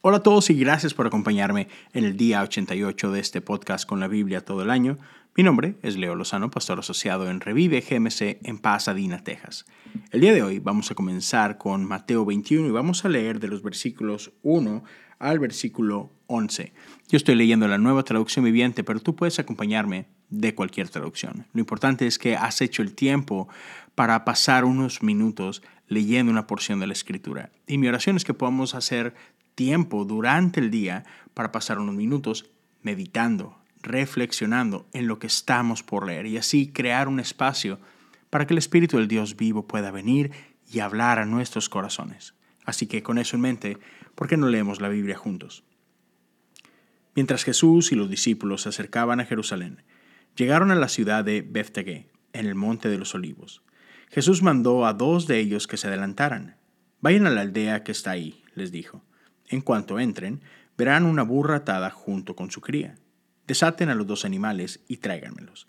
Hola a todos y gracias por acompañarme en el día 88 de este podcast con la Biblia todo el año. Mi nombre es Leo Lozano, pastor asociado en Revive GMC en Pasadena, Texas. El día de hoy vamos a comenzar con Mateo 21 y vamos a leer de los versículos 1 al versículo 11. Yo estoy leyendo la nueva traducción viviente, pero tú puedes acompañarme de cualquier traducción. Lo importante es que has hecho el tiempo para pasar unos minutos leyendo una porción de la escritura. Y mi oración es que podamos hacer tiempo durante el día para pasar unos minutos meditando, reflexionando en lo que estamos por leer y así crear un espacio para que el Espíritu del Dios vivo pueda venir y hablar a nuestros corazones. Así que con eso en mente, ¿por qué no leemos la Biblia juntos? Mientras Jesús y los discípulos se acercaban a Jerusalén, llegaron a la ciudad de Bethtegé, en el monte de los olivos. Jesús mandó a dos de ellos que se adelantaran. Vayan a la aldea que está ahí, les dijo. En cuanto entren, verán una burra atada junto con su cría. Desaten a los dos animales y tráiganmelos.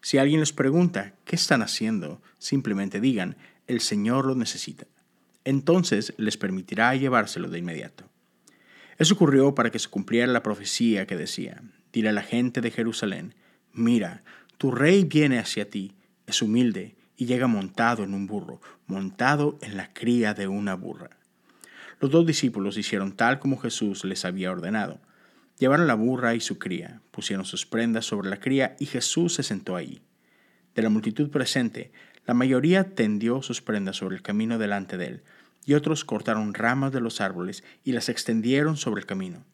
Si alguien les pregunta qué están haciendo, simplemente digan, el Señor los necesita. Entonces les permitirá llevárselo de inmediato. Eso ocurrió para que se cumpliera la profecía que decía, dile a la gente de Jerusalén, mira, tu rey viene hacia ti, es humilde y llega montado en un burro, montado en la cría de una burra. Los dos discípulos hicieron tal como Jesús les había ordenado. Llevaron la burra y su cría, pusieron sus prendas sobre la cría y Jesús se sentó allí. De la multitud presente, la mayoría tendió sus prendas sobre el camino delante de él, y otros cortaron ramas de los árboles y las extendieron sobre el camino.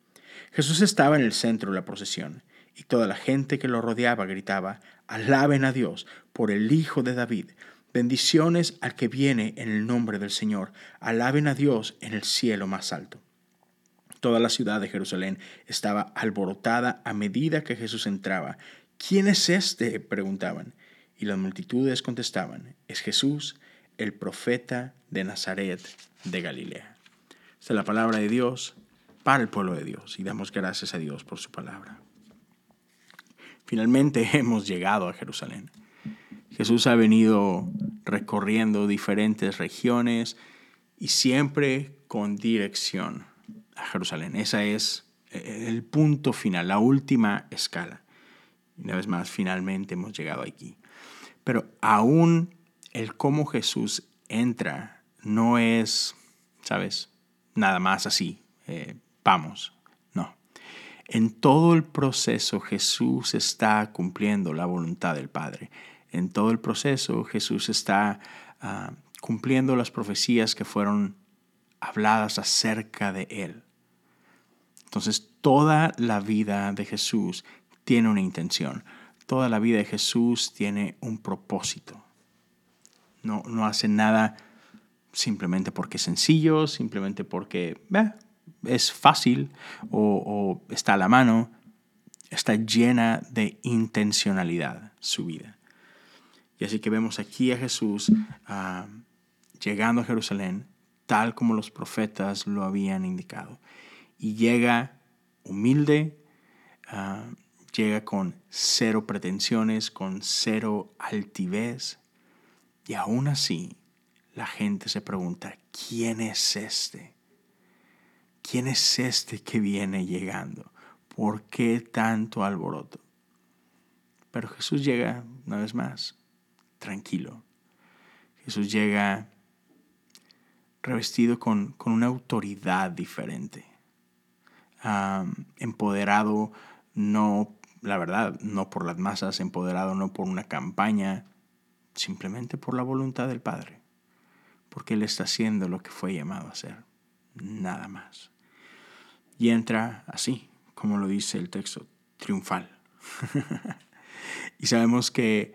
Jesús estaba en el centro de la procesión, y toda la gente que lo rodeaba gritaba, Alaben a Dios por el Hijo de David, Bendiciones al que viene en el nombre del Señor. Alaben a Dios en el cielo más alto. Toda la ciudad de Jerusalén estaba alborotada a medida que Jesús entraba. ¿Quién es este? preguntaban. Y las multitudes contestaban, es Jesús, el profeta de Nazaret de Galilea. Esta es la palabra de Dios para el pueblo de Dios y damos gracias a Dios por su palabra. Finalmente hemos llegado a Jerusalén. Jesús ha venido recorriendo diferentes regiones y siempre con dirección a Jerusalén. Ese es eh, el punto final, la última escala. Una vez más, finalmente hemos llegado aquí. Pero aún el cómo Jesús entra no es, ¿sabes? Nada más así, eh, vamos. En todo el proceso Jesús está cumpliendo la voluntad del Padre en todo el proceso Jesús está ah, cumpliendo las profecías que fueron habladas acerca de Él. Entonces toda la vida de Jesús tiene una intención. Toda la vida de Jesús tiene un propósito. No, no hace nada simplemente porque es sencillo, simplemente porque es fácil o está a la mano. Está llena de intencionalidad su vida. Y así que vemos aquí a Jesús ah, llegando a Jerusalén tal como los profetas lo habían indicado. Y llega humilde, ah, llega con cero pretensiones, con cero altivez. Y aún así la gente se pregunta, ¿quién es este? ¿Quién es este que viene llegando? ¿Por qué tanto alboroto? Pero Jesús llega una vez más tranquilo. Jesús llega revestido con, una autoridad diferente, empoderado no, la verdad, no por las masas, empoderado no por una campaña, simplemente por la voluntad del Padre, porque Él está haciendo lo que fue llamado a hacer, nada más. Y entra así, como lo dice el texto, triunfal. y sabemos que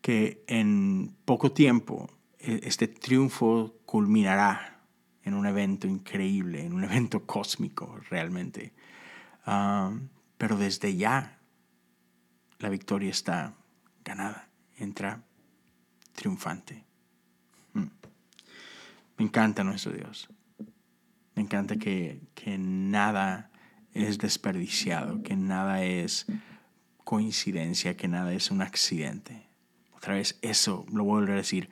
que en poco tiempo e, este triunfo culminará en un evento increíble, en un evento cósmico realmente. Pero desde ya la victoria está ganada, entra triunfante. Mm. Me encanta nuestro Dios. Me encanta que, que nada es desperdiciado, que nada es coincidencia, que nada es un accidente otra vez eso, lo volver a decir,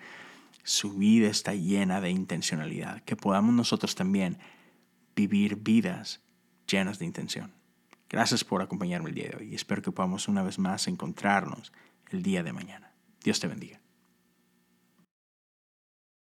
su vida está llena de intencionalidad, que podamos nosotros también vivir vidas llenas de intención. Gracias por acompañarme el día de hoy y espero que podamos una vez más encontrarnos el día de mañana. Dios te bendiga.